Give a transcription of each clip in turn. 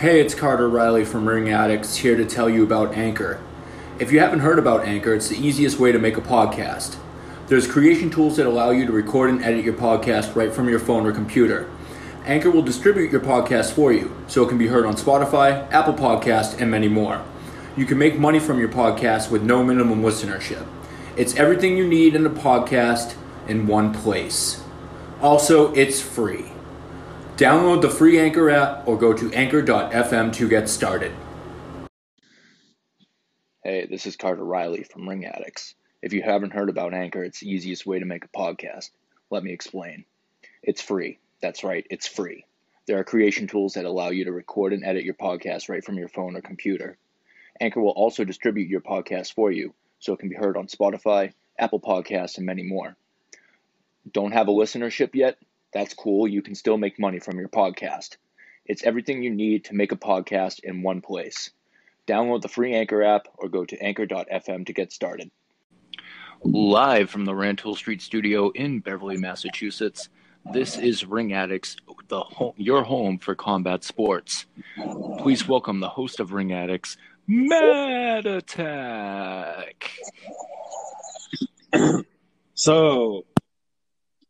Hey, it's Carter Riley from Ring Addicts here to tell you about Anchor. If you haven't heard about Anchor, it's the easiest way to make a podcast. There's creation tools that allow you to record and edit your podcast right from your phone or computer. Anchor will distribute your podcast for you, so it can be heard on Spotify, Apple Podcast, and many more. You can make money from your podcast with no minimum listenership. It's everything you need in a podcast in one place. Also, it's free. Download the free Anchor app or go to anchor.fm to get started. Hey, this is Carter Riley from Ring Addicts. If you haven't heard about Anchor, it's the easiest way to make a podcast. Let me explain. It's free. That's right, it's free. There are creation tools that allow you to record and edit your podcast right from your phone or computer. Anchor will also distribute your podcast for you, so it can be heard on Spotify, Apple Podcasts, and many more. Don't have a listenership yet? That's cool. You can still make money from your podcast. It's everything you need to make a podcast in one place. Download the free Anchor app or go to anchor.fm to get started. Live from the Rantoul Street studio in Beverly, Massachusetts, this is Ring Addicts, the home, your home for combat sports. Please welcome the host of Ring Addicts, Mad Attack. So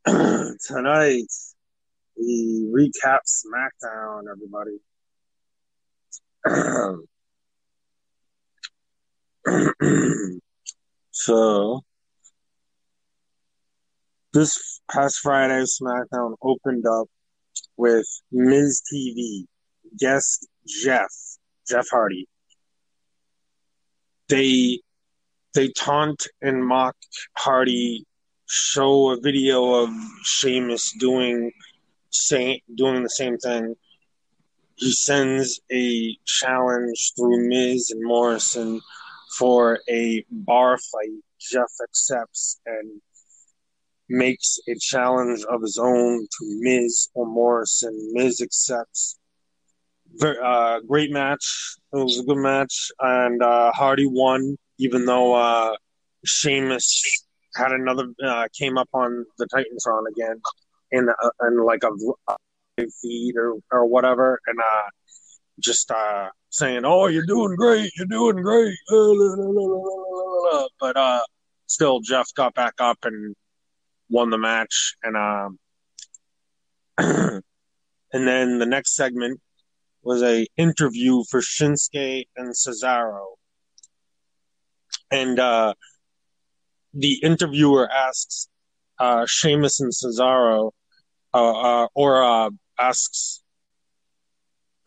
tonight we recap SmackDown, everybody. so this past Friday, SmackDown opened up with Miz TV guest Jeff Jeff Hardy. They they taunt and mock Hardy show a video of Sheamus doing same doing the same thing. He sends a challenge through Miz and Morrison for a bar fight. Jeff accepts and makes a challenge of his own to Miz or Morrison. Miz accepts. Uh, great match. It was a good match, and uh, Hardy won, even though uh, had another uh, came up on the Titantron again in uh, in like a, a feed or or whatever, and uh, just uh, saying, "Oh, you're doing great, you're doing great," but uh, still Jeff got back up and won the match, and um, and then the next segment was a interview for Shinsuke and Cesaro, and uh the interviewer asks uh, Sheamus and Cesaro, uh, uh, or uh, asks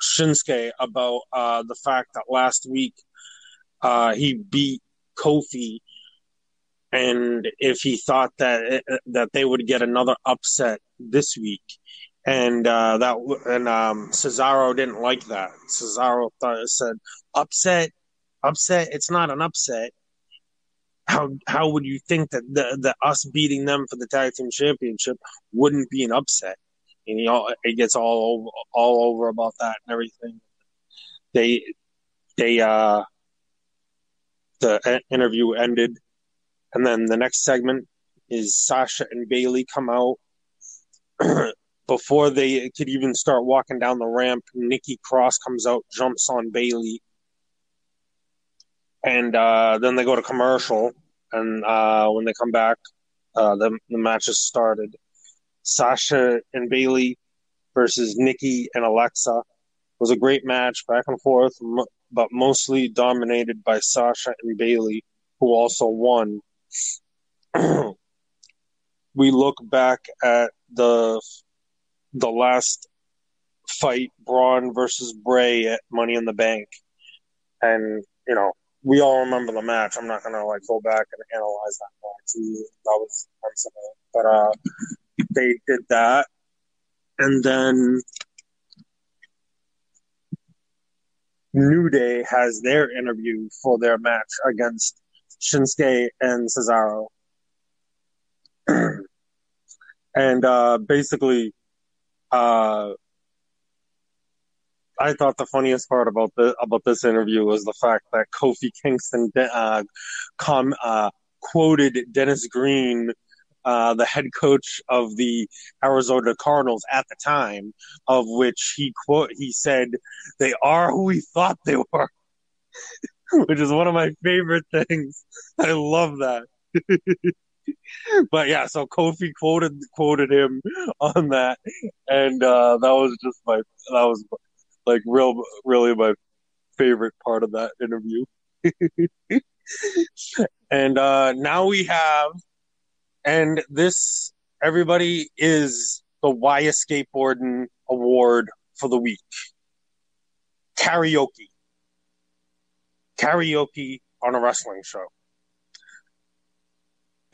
Shinsuke about uh, the fact that last week uh, he beat Kofi, and if he thought that it, that they would get another upset this week, and that and um, Cesaro didn't like that. Cesaro thought said upset, upset. It's not an upset how how would you think that the, the us beating them for the tag team championship wouldn't be an upset? And he all it gets all over all over about that and everything. They they uh the interview ended, and then the next segment is Sasha and Bayley come out. Before they could even start walking down the ramp, Nikki Cross comes out, jumps on Bayley, and uh, then they go to commercial. And uh, when they come back, uh, the the match has started. Sasha and Bayley versus Nikki and Alexa it was a great match, back and forth, but mostly dominated by Sasha and Bayley, who also won. we look back at the the last fight, Braun versus Bray at Money in the Bank, and you know we all remember the match. I'm not gonna like go back and analyze that match. That was but uh, they did that, and then New Day has their interview for their match against Shinsuke and Cesaro, and uh, basically, uh, I thought the funniest part about the about this interview was the fact that Kofi Kingston uh, com, uh, quoted Dennis Green uh, the head coach of the Arizona Cardinals at the time, of which he quote he said, "They are who we thought they were," which is one of my favorite things. I love that. but yeah, so Kofi quoted quoted him on that, and uh, that was just my that was like real really my favorite part of that interview. and uh, now we have, and this everybody is the Why Skateboarding Award for the week. Karaoke. Karaoke on a wrestling show.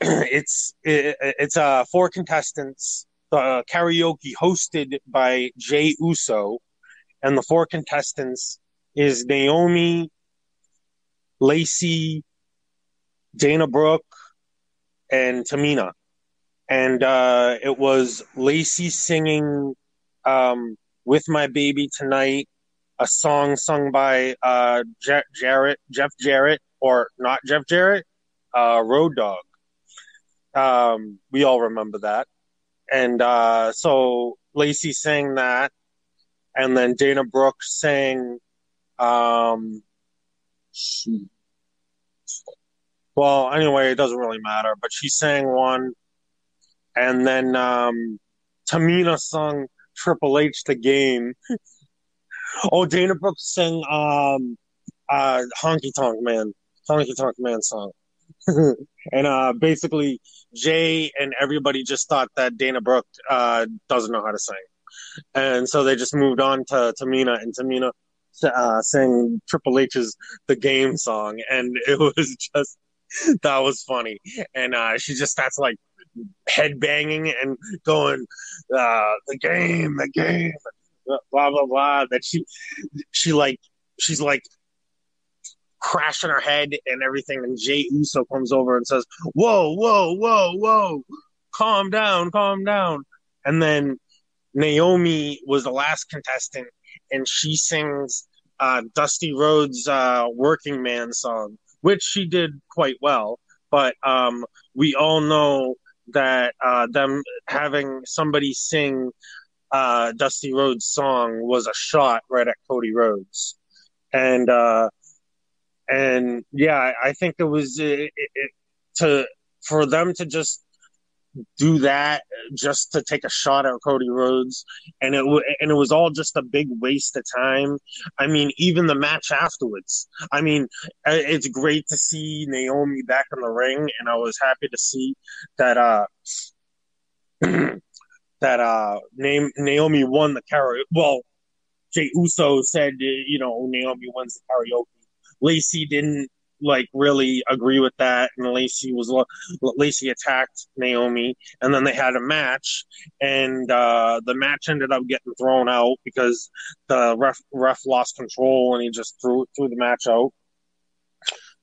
it's it, it's uh four contestants. The karaoke hosted by Jey Uso, and the four contestants is Naomi, Lacey, Dana Brooke, and Tamina. And uh, it was Lacey singing um, "With My Baby Tonight," a song sung by uh, Je- Jarrett, Jeff Jarrett, or not Jeff Jarrett, uh, Road Dog. Um, we all remember that. And uh, so Lacey sang that, and then Dana Brooke sang. Um, well, anyway, it doesn't really matter, but she sang one, and then um, Tamina sung Triple H the game. oh, Dana Brooke sang um, uh, Honky Tonk Man, Honky Tonk Man song. and uh, basically, Jey and everybody just thought that Dana Brooke uh, doesn't know how to sing, and so they just moved on to Tamina, and Tamina uh, sang Triple H's "The Game" song, and it was just that was funny, and uh, she just starts like head banging and going, uh, "The game, the game." Blah blah blah. That she, she like, she's like crashing her head and everything. And Jey Uso comes over and says, Whoa, whoa, whoa, whoa, calm down, calm down. And then Naomi was the last contestant and she sings uh, Dusty Rhodes' uh, Working Man song, which she did quite well. But um, we all know that uh, them having somebody sing uh, Dusty Rhodes' song was a shot right at Cody Rhodes. And uh, and yeah, I think it was it, it, to for them to just do that just to take a shot at Cody Rhodes, and it and it was all just a big waste of time. I mean, even the match afterwards. I mean, it's great to see Naomi back in the ring, and I was happy to see that uh that uh Naomi won the karaoke. Well, Jey Uso said, you know, Naomi wins the karaoke Lacey didn't like really agree with that, and Lacey was Lacey attacked Naomi, and then they had a match, and uh, the match ended up getting thrown out because the ref ref lost control and he just threw threw the match out.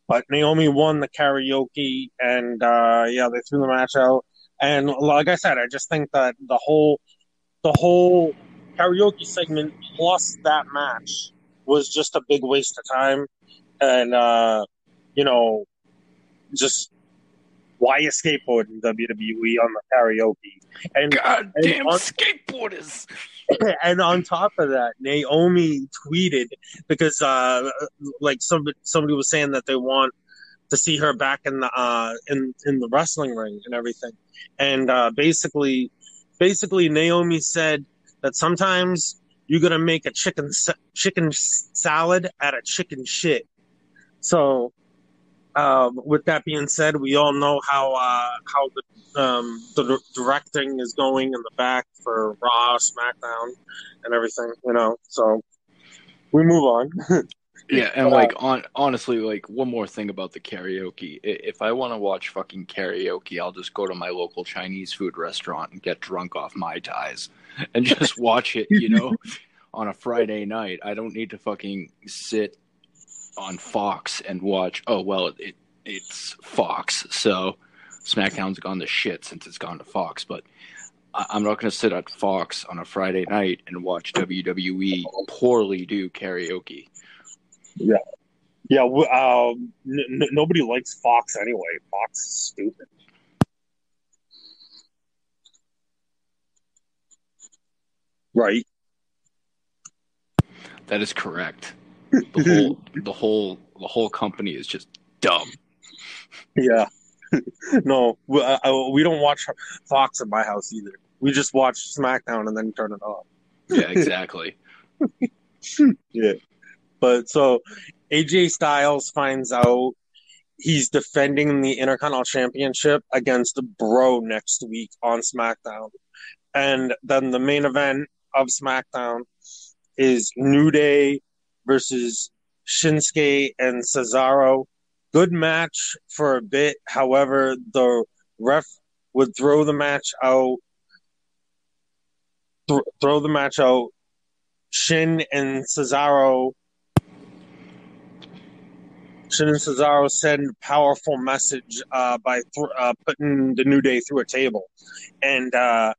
But Naomi won the karaoke, and uh, yeah, they threw the match out. And like I said, I just think that the whole the whole karaoke segment plus that match was just a big waste of time and uh, you know, just why you skateboard in WWE on the karaoke? And goddamn skateboarders. And on top of that, Naomi tweeted because uh, like somebody somebody was saying that they want to see her back in the uh, in in the wrestling ring and everything, and uh, basically, basically Naomi said that sometimes you're gonna make a chicken chicken salad out of chicken shit. So, um, with that being said, we all know how uh, how the um, the directing is going in the back for Raw, SmackDown, and everything. You know, so we move on. yeah, and like on honestly, like one more thing about the karaoke. If I want to watch fucking karaoke, I'll just go to my local Chinese food restaurant and get drunk off my ties and just watch it. You know. on a Friday night. I don't need to fucking sit on Fox and watch. Oh well, it it's Fox, so SmackDown's gone to shit since it's gone to Fox. But I'm not going to sit at Fox on a Friday night and watch WWE poorly do karaoke. Yeah, yeah. Um, n- n- nobody likes Fox anyway. Fox is stupid. Right. That is correct. The whole the whole the whole company is just dumb. Yeah. no, we, I, we don't watch Fox at my house either. We just watch SmackDown and then turn it off. Yeah, exactly. Yeah. But so AJ Styles finds out he's defending the Intercontinental Championship against Bro next week on SmackDown. And then the main event of SmackDown is New Day versus Shinsuke and Cesaro. Good match for a bit. However, the ref would throw the match out. Th- throw the match out. Shin and Cesaro Shin and Cesaro send powerful message uh, by th- uh, putting the New Day through a table, and uh,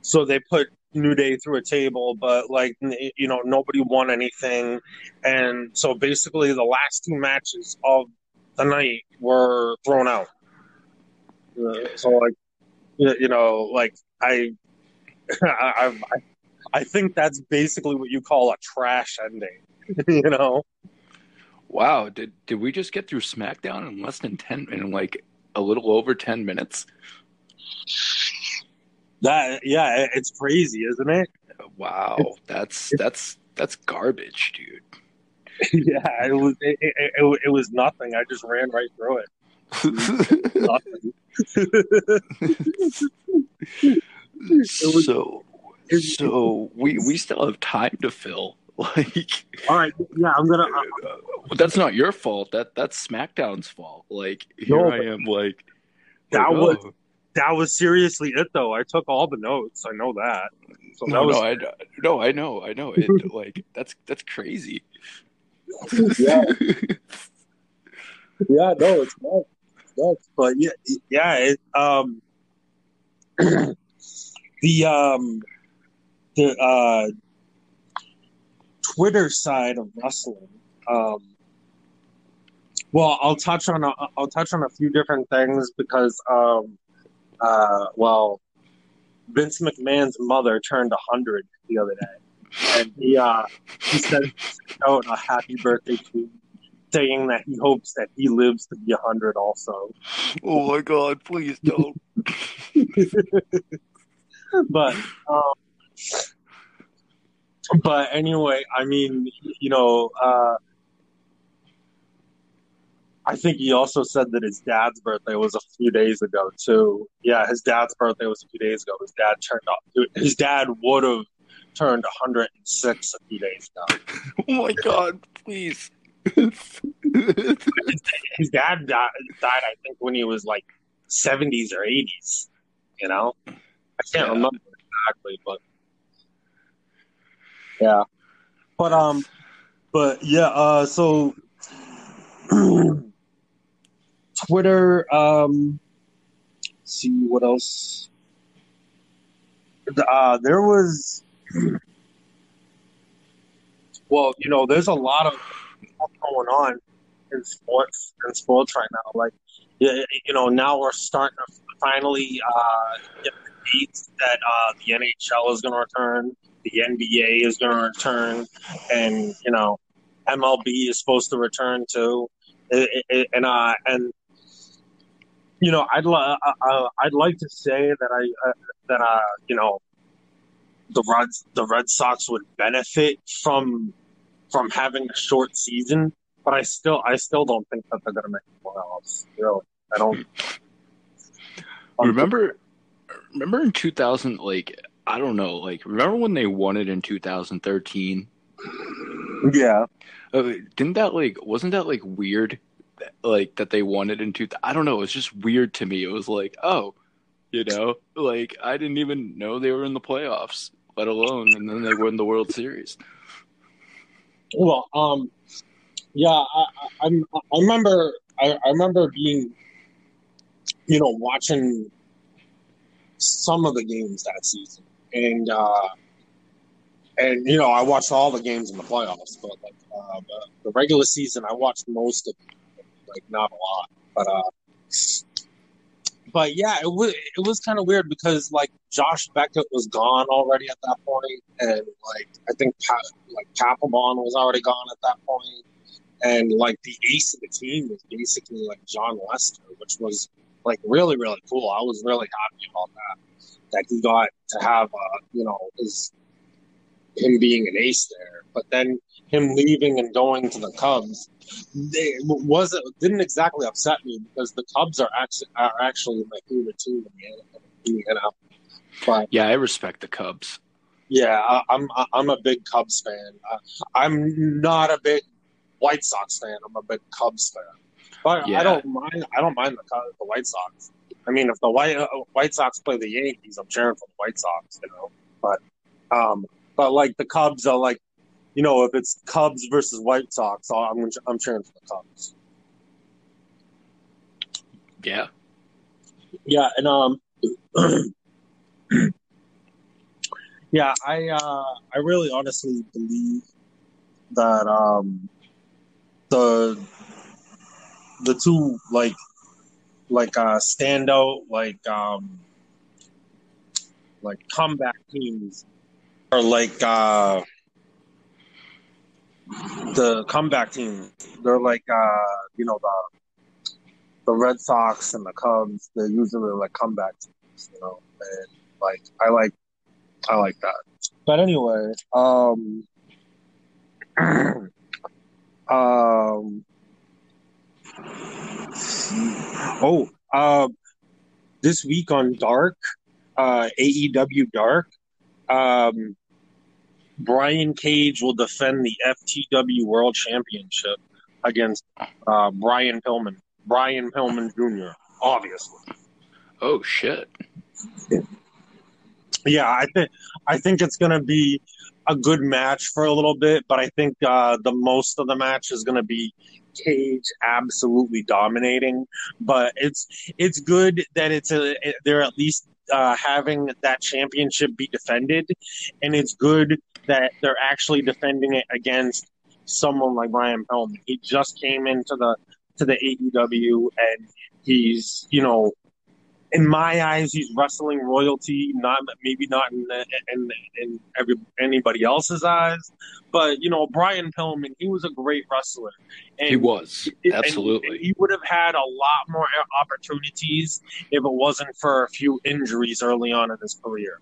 so they put New Day through a table, but like you know nobody won anything, and so basically the last two matches of the night were thrown out. Uh, so like you know like I I, I I think that's basically what you call a trash ending, you know. Wow, did did we just get through SmackDown in less than ten in like a little over ten minutes? That yeah, it's crazy, isn't it? Wow, that's that's that's garbage, dude. yeah, it was it, it, it, it was nothing. I just ran right through it. Was- so so we we still have time to fill. Like All right, yeah, I'm gonna. But that's not your fault. That that's SmackDown's fault. Like here No, I am, like That like, was- oh, that was seriously it, though. I took all the notes. I know that. So that no, was no, I no, I know, I know. It like that's that's crazy. Yeah. yeah, no, it's not. Nuts. But yeah, yeah, it, um, the um, the uh, Twitter side of wrestling. Um, well, I'll touch on a, I'll touch on a few different things because um, uh, well, Vince McMahon's mother turned hundred the other day, and he uh, he sent out a happy birthday tweet saying that he hopes that he lives to be 100 also. oh my god, please don't. But um, but anyway, I mean, you know, uh, I think he also said that his dad's birthday was a few days ago too. Yeah, his dad's birthday was a few days ago. His dad turned up. His dad would have turned 106 a few days ago. Oh my god, please. His dad died, died I think, when he was like 70s or 80s. You know, I can't Yeah. remember exactly, but yeah. But um, but yeah. Uh, so Twitter. Um, see what else. Uh, there was. Well, you know, there's a lot of going on in sports in sports right now. Like, you know, now we're starting to finally uh, get the dates that uh, the NHL is going to return, the NBA is going to return, and you know, MLB is supposed to return too. And uh, and you know, I'd li- uh, uh, I'd like to say that I uh, that uh, you know, the Reds the Red Sox would benefit from from having a short season, but I still I still don't think that they're going to make the playoffs. Really, I don't. remember remember in 2000 like I don't know, like remember when they won it in 2013? Yeah. Uh, didn't that like wasn't that like weird like that they it in two I don't know, it was just weird to me. It was like, oh, you know, like I didn't even know they were in the playoffs, let alone and then they won the World Series. Well, um, yeah, I, I, I remember, I, I remember being, you know, watching some of the games that season, and uh, and you know, I watched all the games in the playoffs, but like uh, the, the regular season, I watched most of, it, like not a lot, but uh, but yeah, it was it was kind of weird because like Josh Beckett was gone already at that point, and like I think pa- like Papelbon was already gone at that point, and like the ace of the team was basically like Jon Lester, which was like really really cool. I was really happy about that that he got to have uh, you know his him being an ace there, but then him leaving and going to the Cubs they wasn't didn't exactly upset me because the Cubs are actually are actually my favorite team in the NFL. But yeah, I respect the Cubs. Yeah, I, I'm I'm a big Cubs fan. I'm not a big White Sox fan. I'm a big Cubs fan. But yeah. I don't mind. I don't mind the the White Sox. I mean, if the White uh, White Sox play the Yankees, I'm cheering for the White Sox. You know, but um, but like the Cubs are like you know, if it's Cubs versus White Sox, I'm I'm cheering for the Cubs. Yeah. Yeah, and um, yeah, I uh, I really honestly believe that um, the the two like like uh standout like um like comeback teams are like uh the comeback team. They're like uh, you know the the Red Sox and the Cubs. They're usually like comeback teams, you know. And like I like I like that. But anyway, um, um, oh, uh, this week on Dark, uh, AEW Dark, um, Brian Cage will defend the FTW World Championship against uh, Brian Pillman. Brian Pillman Jr. Obviously. Oh shit. Yeah, I think I think it's gonna be a good match for a little bit, but I think uh, the most of the match is gonna be Cage absolutely dominating. But it's it's good that it's a they're at least uh, having that championship be defended, and it's good that they're actually defending it against someone like Brian Pillman. He just came into the to the AEW and he's you know in my eyes, he's wrestling royalty. Not maybe not in the, in, in every anybody else's eyes, but you know, Brian Pillman, he was a great wrestler. And he was absolutely. And he would have had a lot more opportunities if it wasn't for a few injuries early on in his career.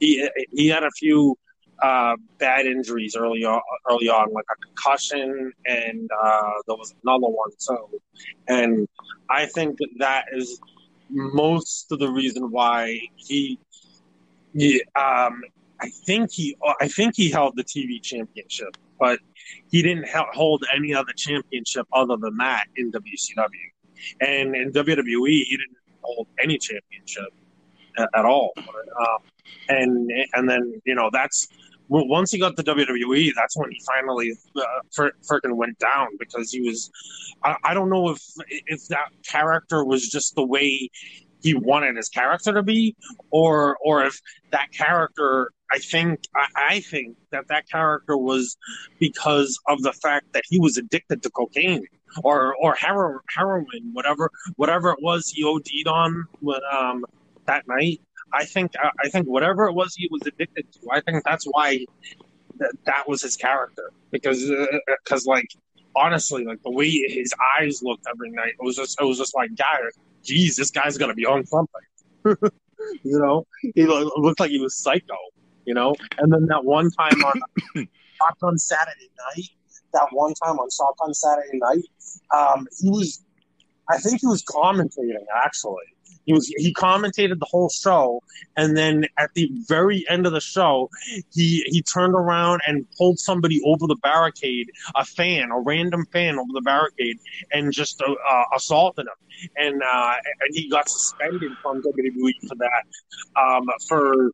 He he had a few uh, bad injuries early on, early on, like a concussion, and uh, there was another one too. And I think that is most of the reason why he, he um, I think he, I think he held the TV championship, but he didn't hold any other championship other than that in WCW, and in WWE he didn't hold any championship at, at all. Um, and and then you know that's well, once he got the WWE, that's when he finally uh, freaking went down because he was. I, I don't know if if that character was just the way he wanted his character to be, or or if that character. I think I, I think that that character was because of the fact that he was addicted to cocaine or or heroin, whatever whatever it was he OD'd on um, that night. I think I think whatever it was he was addicted to, I think that's why that, that was his character because because uh, like honestly, like the way his eyes looked every night, it was just it was just like, guy, geez, this guy's gonna be on something. you know, he looked like he was psycho. You know, and then that one time on on Saturday night, that one time on on Saturday night, um, he was, I think he was commentating actually he was he commentated the whole show, and then at the very end of the show, he he turned around and pulled somebody over the barricade, a fan, a random fan over the barricade, and just uh, uh, assaulted him, and uh, and he got suspended from WWE for that um, for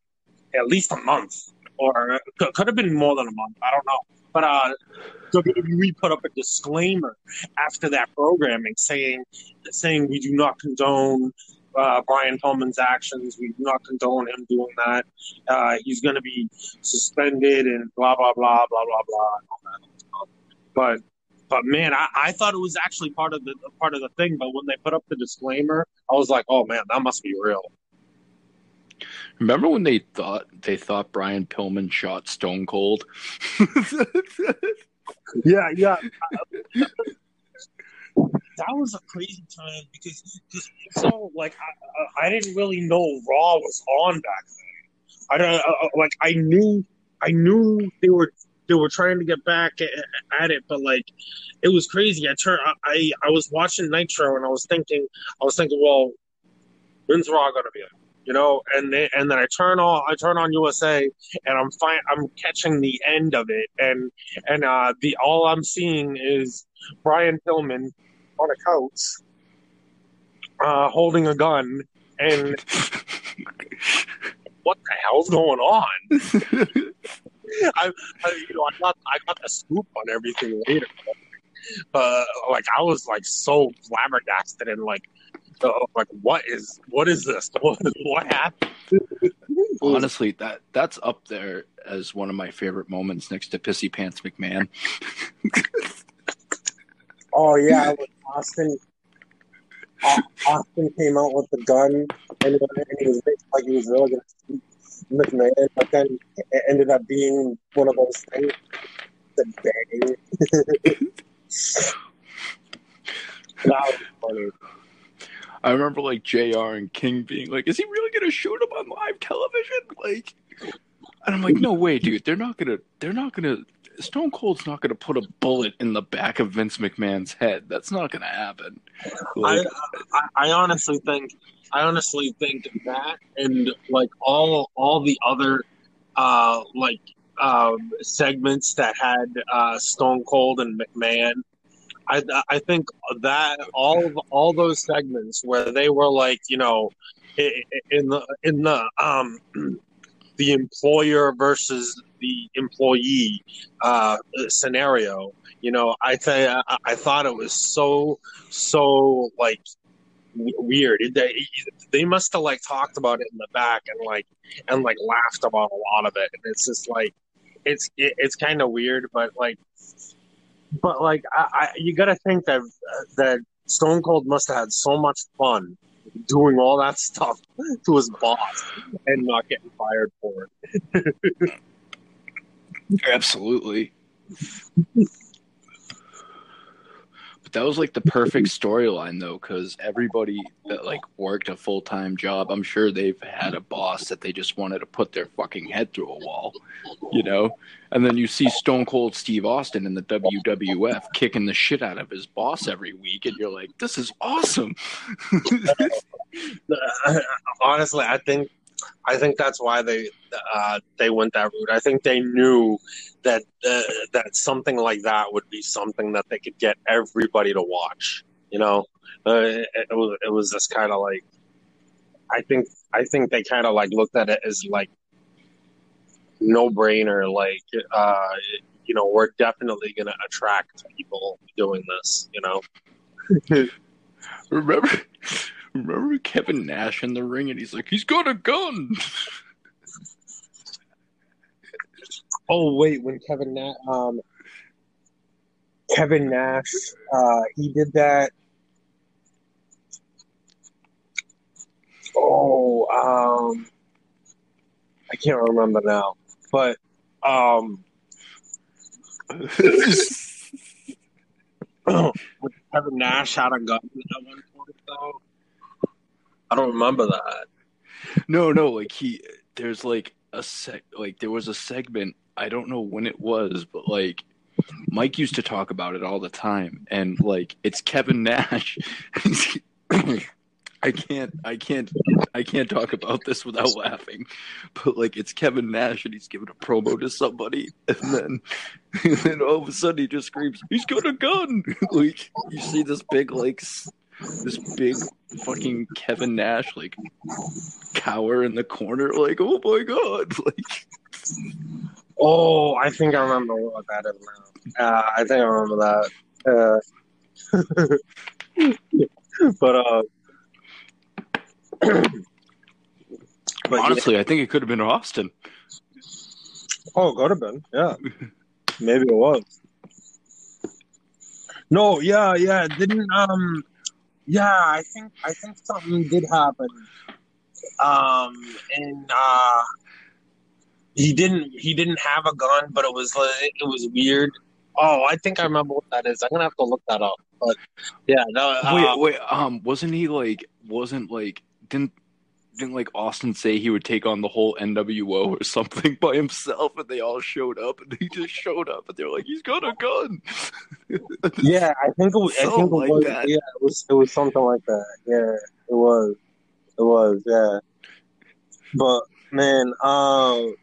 at least a month, or could have been more than a month. I don't know. But uh, WWE put up a disclaimer after that programming saying saying we do not condone uh, Brian Pillman's actions. We do not condone him doing that. Uh, he's going to be suspended and blah blah blah blah blah blah. But but man, I, I thought it was actually part of the part of the thing. But when they put up the disclaimer, I was like, oh man, that must be real. Remember when they thought they thought Brian Pillman shot Stone Cold? yeah, yeah. That was a crazy time because because so like I, I didn't really know Raw was on back then. I don't uh, like I knew I knew they were they were trying to get back at, it, but like it was crazy. I turned I I was watching Nitro and I was thinking I was thinking, well, when's Raw gonna be? You know, and they, and then I turn on I turn on USA and I'm fine I'm catching the end of it and and uh the all I'm seeing is Brian Pillman on a couch, uh, holding a gun, and what the hell's going on? I, I, you know, I got I got the scoop on everything later. Uh, like I was like so flabbergasted and like, uh, like what is what is this? What, what happened? Honestly, that that's up there as one of my favorite moments next to Pissy Pants McMahon. Oh yeah, when Austin Austin came out with the gun and, he was like he was really gonna shoot McMahon, but then it ended up being one of those things. The bang. that funny. I remember like Jr. and King being like, "Is he really gonna shoot him on live television?" Like, and I'm like, "No way, dude! They're not gonna. They're not gonna Stone Cold's not going to put a bullet in the back of Vince McMahon's head. That's not going to happen. Like, I, I, I honestly think, I honestly think that, and like all all the other, uh, like um, segments that had uh, Stone Cold and McMahon. I I think that all all those segments where they were like you know in the in the um the employer versus the employee uh, scenario. You know, I th- I, thought it was so so like weird. They they must have like talked about it in the back and like and like laughed about a lot of it. And it's just like it's it, it's kind of weird, but like but like I, I you got to think that that Stone Cold must have had so much fun doing all that stuff to his boss and not getting fired for it. Absolutely. but that was like the perfect storyline though because everybody that like worked a full-time job i'm sure they've had a boss that they just wanted to put their fucking head through a wall you know and then you see stone cold steve austin in the wwf kicking the shit out of his boss every week and you're like this is awesome honestly i think I think that's why they uh, they went that route. I think they knew that uh, that something like that would be something that they could get everybody to watch. You know, uh, it, it, was it was just kind of like I think I think they kind of like looked at it as like no brainer. Like uh, you know, we're definitely going to attract people doing this. You know, remember Remember Kevin Nash in the ring, and he's like, "He's got a gun." oh wait, when Kevin Nash, um, Kevin Nash, uh, he did that. Oh, um, I can't remember now, but um, Kevin Nash had a gun at one point, though. I don't remember that. No, no, like he there's like a sec like there was a segment, I don't know when it was, but like Mike used to talk about it all the time and like it's Kevin Nash. I can't I can't I can't talk about this without laughing. But like it's Kevin Nash and he's giving a promo to somebody and then and then all of a sudden he just screams, He's got a gun like you see this big like this big fucking Kevin Nash like cower in the corner, like oh my god, like. Oh, I think I remember what that is now. Uh, I think I remember that. Uh, but uh, but Honestly, yeah. I think it could have been Austin. Oh, it could have been. Yeah, maybe it was. No, yeah, yeah. Didn't um yeah, I think I think something did happen um, and uh, he didn't he didn't have a gun, but it was it was weird. Oh, I think I remember what that is. I'm gonna have to look that up. But yeah, no. Uh, Wait, wait, um, wasn't he like, wasn't like, didn't, didn't like Austin say he would take on the whole NWO or something by himself, and they all showed up, and he just showed up, and they're like, he's got a gun. Yeah, I think it was. I think it like was. that. Yeah, it was. It was something like that. Yeah, it was. It was. Yeah. But man, um,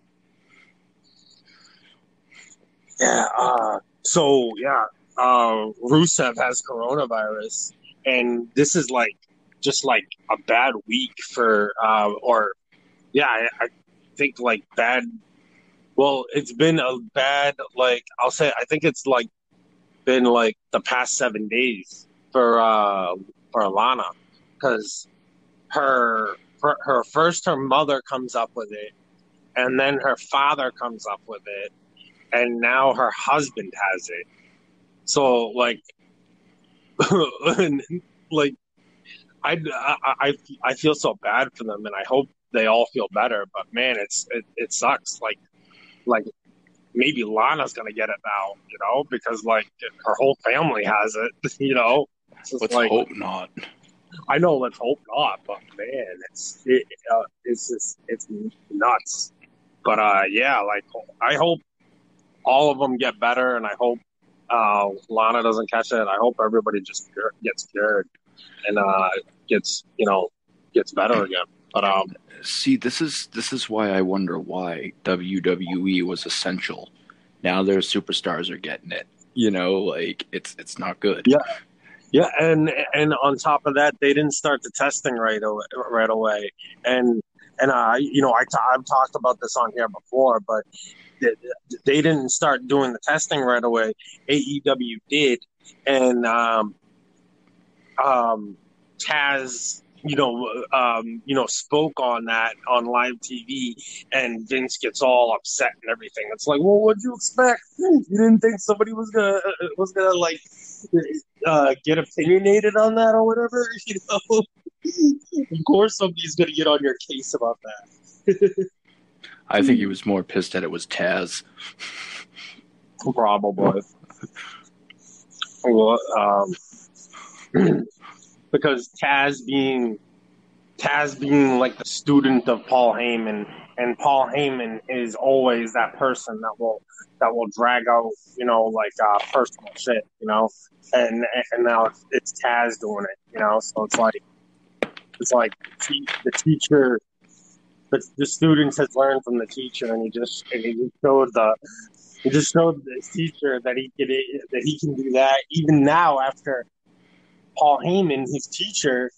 yeah. Uh, so yeah, uh, Rusev has coronavirus, and this is like just like a bad week for, uh, or yeah, I, I think like bad. Well, it's been a bad like I'll say. I think it's like been like the past seven days for uh for Alana because her, her her first her mother comes up with it and then her father comes up with it and now her husband has it so like like I, I I I feel so bad for them and I hope they all feel better but man it's it, it sucks like like maybe Lana's gonna get it now, you know, because like her whole family has it, you know. It's Let's like hope not. I know, let's hope not, but man, it's it, uh, it's just it's nuts. But uh, yeah, like I hope all of them get better, and I hope uh, Lana doesn't catch it. I hope everybody just gets cured and uh, gets you know gets better again. But um, See, this is this is why I wonder why WWE was essential. Now their superstars are getting it. You know, like it's it's not good. Yeah. Yeah, and and on top of that, they didn't start the testing right away, right away. And and I, you know, I t- I've talked about this on here before, but they, they didn't start doing the testing right away. AEW did, and um, um, Taz, you know, um, you know, spoke on that on live TV, and Vince gets all upset and everything. It's like, well, what'd you expect? You didn't think somebody was gonna was gonna like uh, get opinionated on that or whatever, you know. of course, somebody's gonna get on your case about that. I think he was more pissed that it was Taz. Probably. Well, um, because Taz being Taz being like the student of Paul Heyman, and Paul Heyman is always that person that will that will drag out, you know, like uh, personal shit, you know, and and now it's, Taz doing it, you know, so it's like it's like the teacher, the, the students has learned from the teacher, and he just and he just showed the he just showed the teacher that he could that he can do that even now after Paul Heyman, his teacher,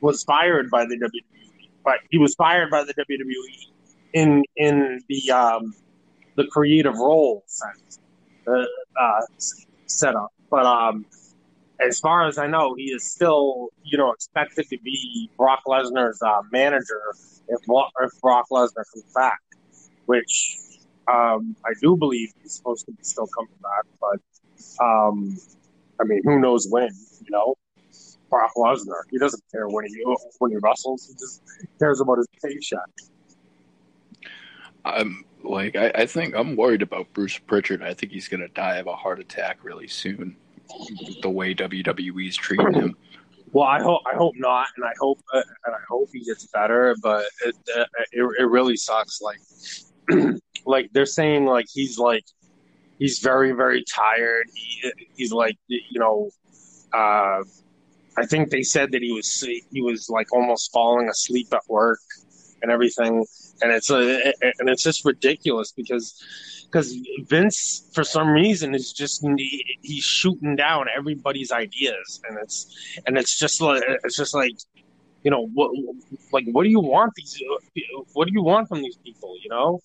was fired by the WWE, but he was fired by the WWE in in the um, the creative role sense, uh, uh, setup. But um, as far as I know, he is still you know expected to be Brock Lesnar's uh, manager if if Brock Lesnar comes back, which um, I do believe he's supposed to be still coming back, but um, I mean, who knows when? You know, Brock Lesnar. He doesn't care when he when he wrestles. He just cares about his paycheck. I'm like I, I think I'm worried about Bruce Prichard. I think he's gonna die of a heart attack really soon. The way WWE's treating him. Well, I hope I hope not, and I hope uh, and I hope he gets better. But it uh, it, it really sucks. Like like they're saying like he's like he's very very tired. He, he's like you know. Uh, I think they said that he was he was like almost falling asleep at work and everything, and it's a and it's just ridiculous because because Vince for some reason is just he's shooting down everybody's ideas, and it's and it's just like it's just like you know what like what do you want these what do you want from these people you know?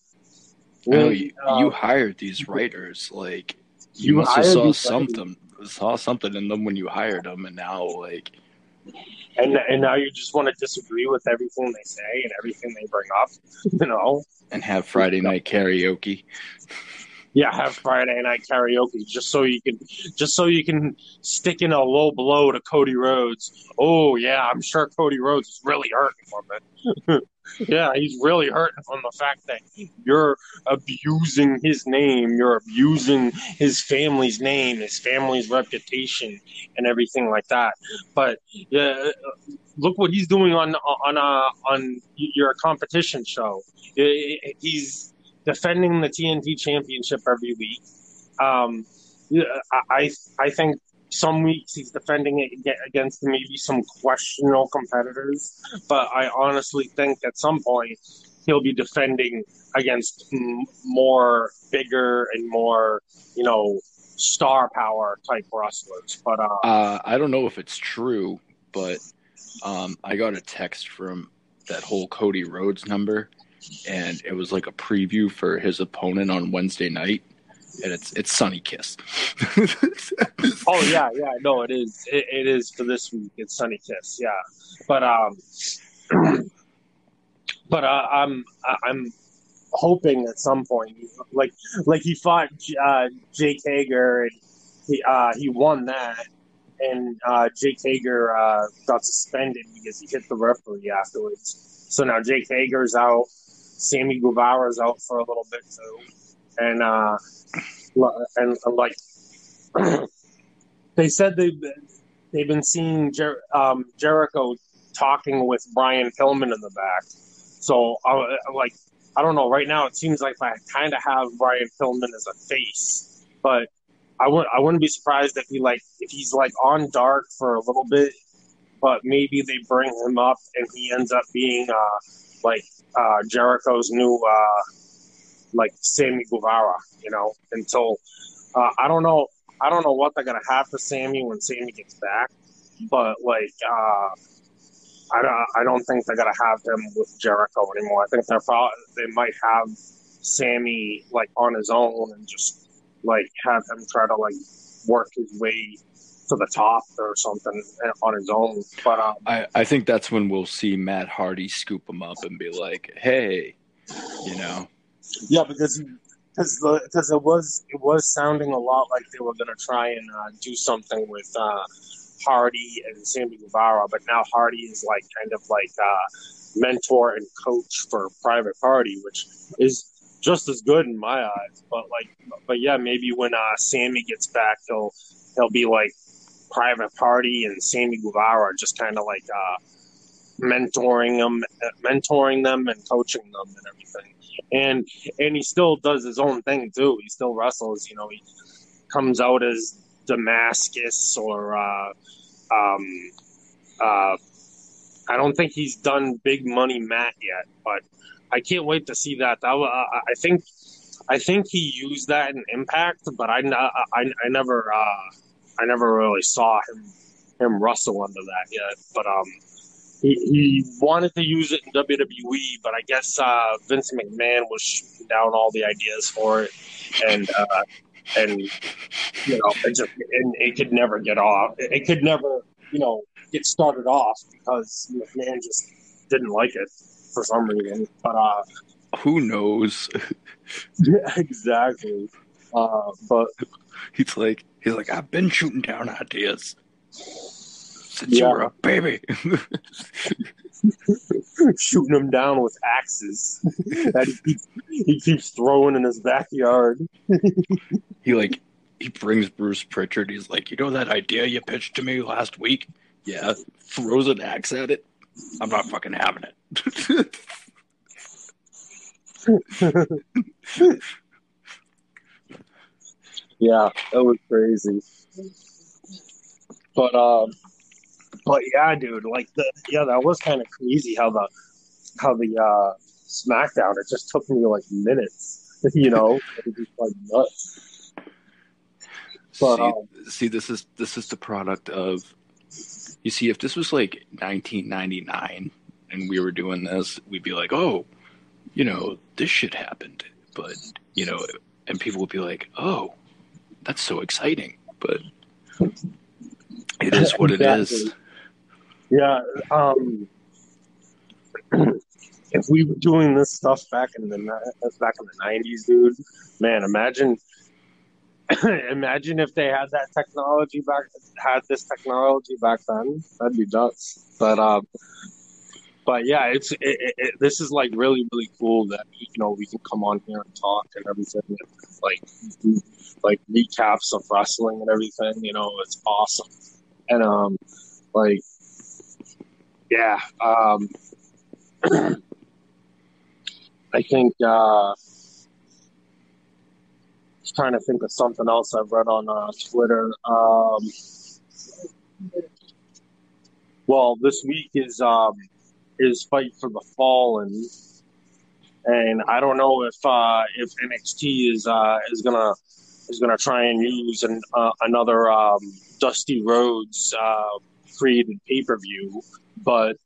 I know you, Uh, you hired these writers. Like you, You must have saw something saw something in them when you hired them, and now like and and now you just want to disagree with everything they say and everything they bring up you know and have Friday night karaoke. Yeah, have Friday night karaoke just so you can just so you can stick in a low blow to Cody Rhodes. Oh yeah, I'm sure Cody Rhodes is really hurting from it. yeah, he's really hurting from the fact that you're abusing his name, you're abusing his family's name, his family's reputation, and everything like that. But yeah, look what he's doing on on uh, on your competition show. He's defending the TNT championship every week. Um, I I think some weeks he's defending it against maybe some questionable competitors, but I honestly think at some point he'll be defending against more bigger and more you know star power type wrestlers. But uh, uh, I don't know if it's true, but um, I got a text from that whole Cody Rhodes number and it was like a preview for his opponent on Wednesday night, and it's it's Sonny Kiss. oh yeah, yeah, no, it is. It, it is for this week. It's Sonny Kiss, yeah. But um, but uh, I'm I'm hoping at some point, like like he fought uh, Jake Hager and he uh, he won that, and uh, Jake Hager uh, got suspended because he hit the referee afterwards. So now Jake Hager's out. Sammy Guevara's out for a little bit too, and uh, and, and like they said they've been, they've been seeing Jer- um, Jericho talking with Brian Pillman in the back. So I like I don't know. Right now, it seems like I kind of have Brian Pillman as a face, but I would I wouldn't be surprised if he like if he's like on dark for a little bit, but maybe they bring him up and he ends up being uh, like uh, Jericho's new uh, like Sammy Guevara, you know, until uh, I don't know I don't know what they're gonna have for Sammy when Sammy gets back, but like uh, I don't I don't think they're gonna have him with Jericho anymore. I think they're they might have Sammy like on his own and just like have him try to like work his way to the top or something on his own. But um, I, I think that's when we'll see Matt Hardy scoop him up and be like, "Hey, you know." Yeah, because because because it was it was sounding a lot like they were going to try and uh, do something with uh, Hardy and Sammy Guevara, but now Hardy is like kind of like uh, mentor and coach for Private Party, which is just as good in my eyes. But like, but yeah, maybe when uh, Sammy gets back, he'll he'll be like Private Party and Sammy Guevara just kind of like uh, mentoring them, mentoring them, and coaching them and everything. And and he still does his own thing too. He still wrestles. You know, he comes out as Damascus or uh, um, uh, I don't think he's done Big Money Matt yet, but I can't wait to see that. that uh, I think I think he used that in Impact, but I I, I never uh, I never really saw him him wrestle under that yet. But um, he, he wanted to use it in WWE, but I guess uh, Vince McMahon was shooting down all the ideas for it, and uh, and you know, it just and it could never get off. It could never, you know, get started off because McMahon just didn't like it for some reason. But uh, who knows? yeah, exactly. Uh, but it's like, he's like, I've been shooting down ideas since yeah. you were a baby. shooting them down with axes that he keeps, he keeps throwing in his backyard. he like he brings Bruce Prichard. He's like, you know that idea you pitched to me last week? Yeah, throws an axe at it. I'm not fucking having it. Yeah, that was crazy. But um, but yeah, dude, like the yeah, that was kind of crazy how the how the uh SmackDown it just took me like minutes, you know, it was just like nuts. But, see, um, see, this is this is the product of you see if this was like 1999 and we were doing this, we'd be like, oh, you know, this shit happened, but you know, and people would be like, oh, that's so exciting, but it is what exactly. it is. Yeah. Um, if we were doing this stuff back in the back in the nineties, dude, man, imagine imagine if they had that technology back, had this technology back then. That'd be nuts. But um, but yeah, it's it, it, this is like really really cool that you know we can come on here and talk and everything, and, like like recaps of wrestling and everything. You know, it's awesome, and um, like yeah, um, I think uh, just trying to think of something else I've read on uh, Twitter. Um, well, this week is um, is fight for the fallen, and I don't know if uh, if NXT is uh, is gonna is gonna try and use an, uh, another um, Dusty Rhodes uh, created pay per view, but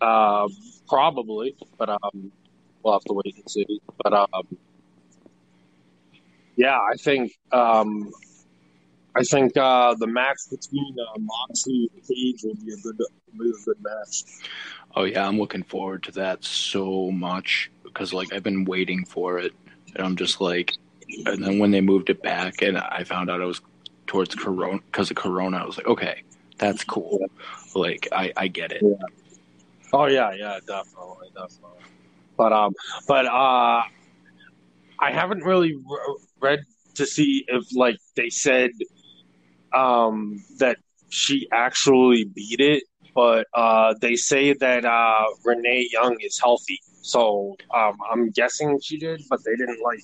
uh, probably. But um, we'll have to wait and see. But um, yeah, I think um, I think uh, the match between uh, Moxley and Cage will be a good, be a good match. Oh yeah, I'm looking forward to that so much because like I've been waiting for it, and I'm just like, and then when they moved it back, and I found out it was towards Corona because of Corona, I was like, okay, that's cool. Like I, I get it. Yeah. Oh yeah, yeah, definitely, definitely. But um, but uh, I haven't really read to see if like they said um that she actually beat it but uh, they say that uh, Renee Young is healthy. So um, I'm guessing she did, but they didn't like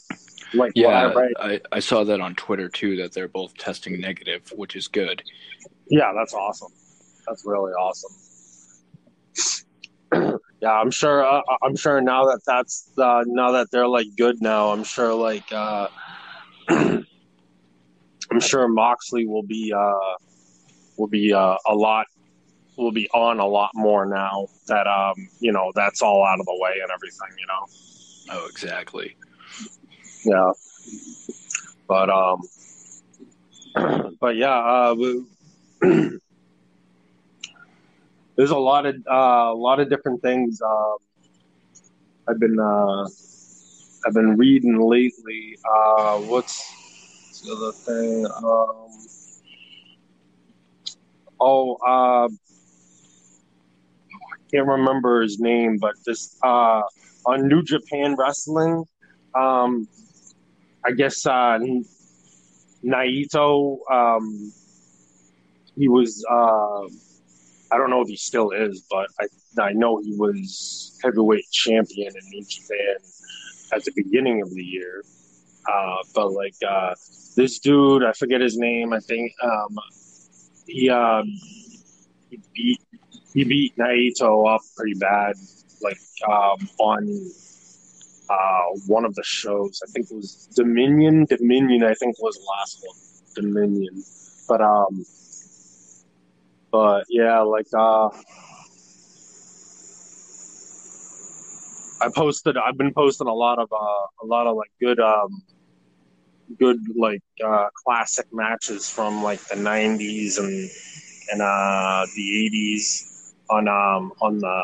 like yeah. I, I, I saw that on Twitter too that they're both testing negative, which is good. Yeah, that's awesome. That's really awesome. yeah, I'm sure. Uh, I'm sure now that that's uh, now that they're like good now. I'm sure like uh, I'm sure Moxley will be uh, will be uh, a lot will be on a lot more now that um you know that's all out of the way and everything you know? Oh exactly. Yeah. But um but yeah uh there's a lot of uh, a lot of different things um i've been uh i've been reading lately. Uh what's other thing um oh uh can't remember his name, but this uh, on New Japan Wrestling, um, I guess uh, Naito, um, he was. Uh, I don't know if he still is, but I I know he was heavyweight champion in New Japan at the beginning of the year. Uh, but like uh, this dude, I forget his name. I think um, he uh, he beat he beat Naito up pretty bad, like um, on uh, one of the shows. I think it was Dominion. Dominion, I think was the last one. Dominion, but um, but yeah, like uh, I posted. I've been posting a lot of uh, a lot of like good um, good like uh, classic matches from like the '90s and and uh, the '80s on um, on the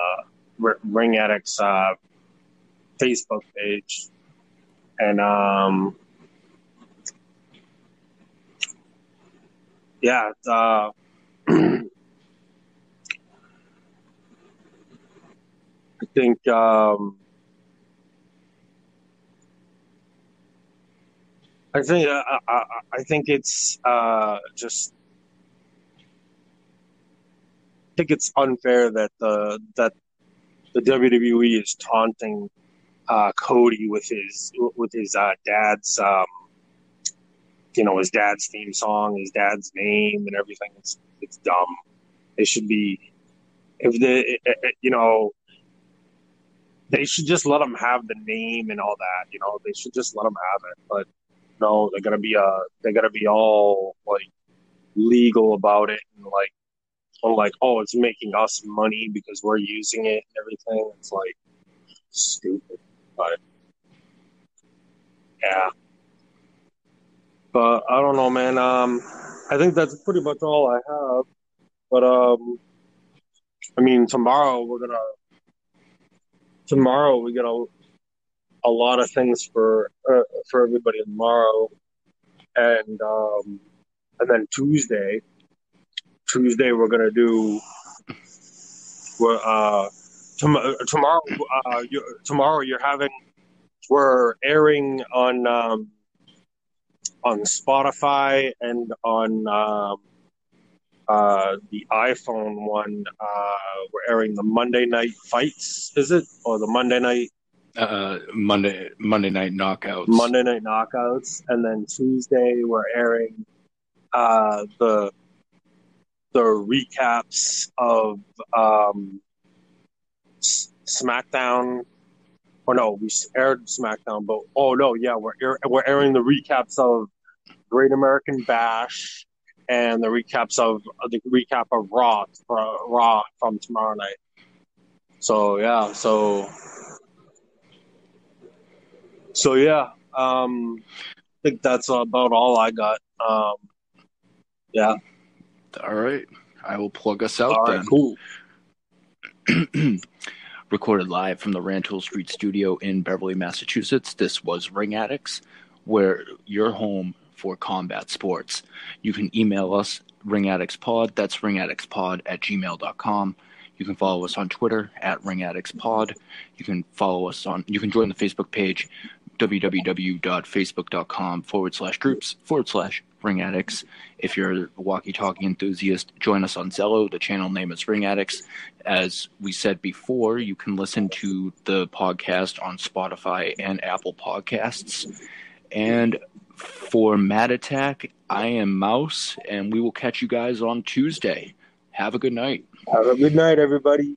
Ring Addicts uh, Facebook page, and um, yeah, uh, I think um, I think uh, I, I think it's uh, just I think it's unfair that the that the WWE is taunting uh, Cody with his with his uh, dad's um, you know his dad's theme song, his dad's name, and everything. It's it's dumb. It should be if the you know they should just let them have the name and all that. You know they should just let them have it. But no, they're gonna be uh they're gonna be all like legal about it and like on like, oh, it's making us money because we're using it and everything. It's like stupid, but yeah. But I don't know, man. Um, I think that's pretty much all I have. But um, I mean, tomorrow we're gonna tomorrow we got a lot of things for uh, for everybody tomorrow. and um, and then Tuesday, Tuesday we're gonna do. We're uh, tom- tomorrow. Uh, you, tomorrow you're having. We're airing on um, on Spotify and on um, uh, the iPhone one. Uh, we're airing the Monday night fights. Is it or the Monday night uh, Monday Monday night knockouts. Monday night knockouts, and then Tuesday we're airing uh, the the recaps of um, SmackDown. Or no, we aired SmackDown, but oh no, yeah, we're air, we're airing the recaps of Great American Bash and the recaps of uh, the recap of Raw for Raw from tomorrow night. So yeah, so so yeah, um, I think that's about all I got. Um, yeah. All right, I will plug us out All then. right, cool. Recorded live from the Rantoul Street Studio in Beverly, Massachusetts. This was Ring Addicts, where your home for combat sports. You can email us ringaddictspod. That's ringaddictspod at gmail.com. You can follow us on Twitter at ringaddictspod. You can follow us on. You can join the Facebook page www.facebook.com forward slash groups forward slash ring addicts. If you're a walkie talkie enthusiast, join us on Zello. The channel name is Ring Addicts. As we said before, you can listen to the podcast on Spotify and Apple Podcasts. And for Mad Attack, I am Mouse, and we will catch you guys on Tuesday. Have a good night. Have a good night, everybody.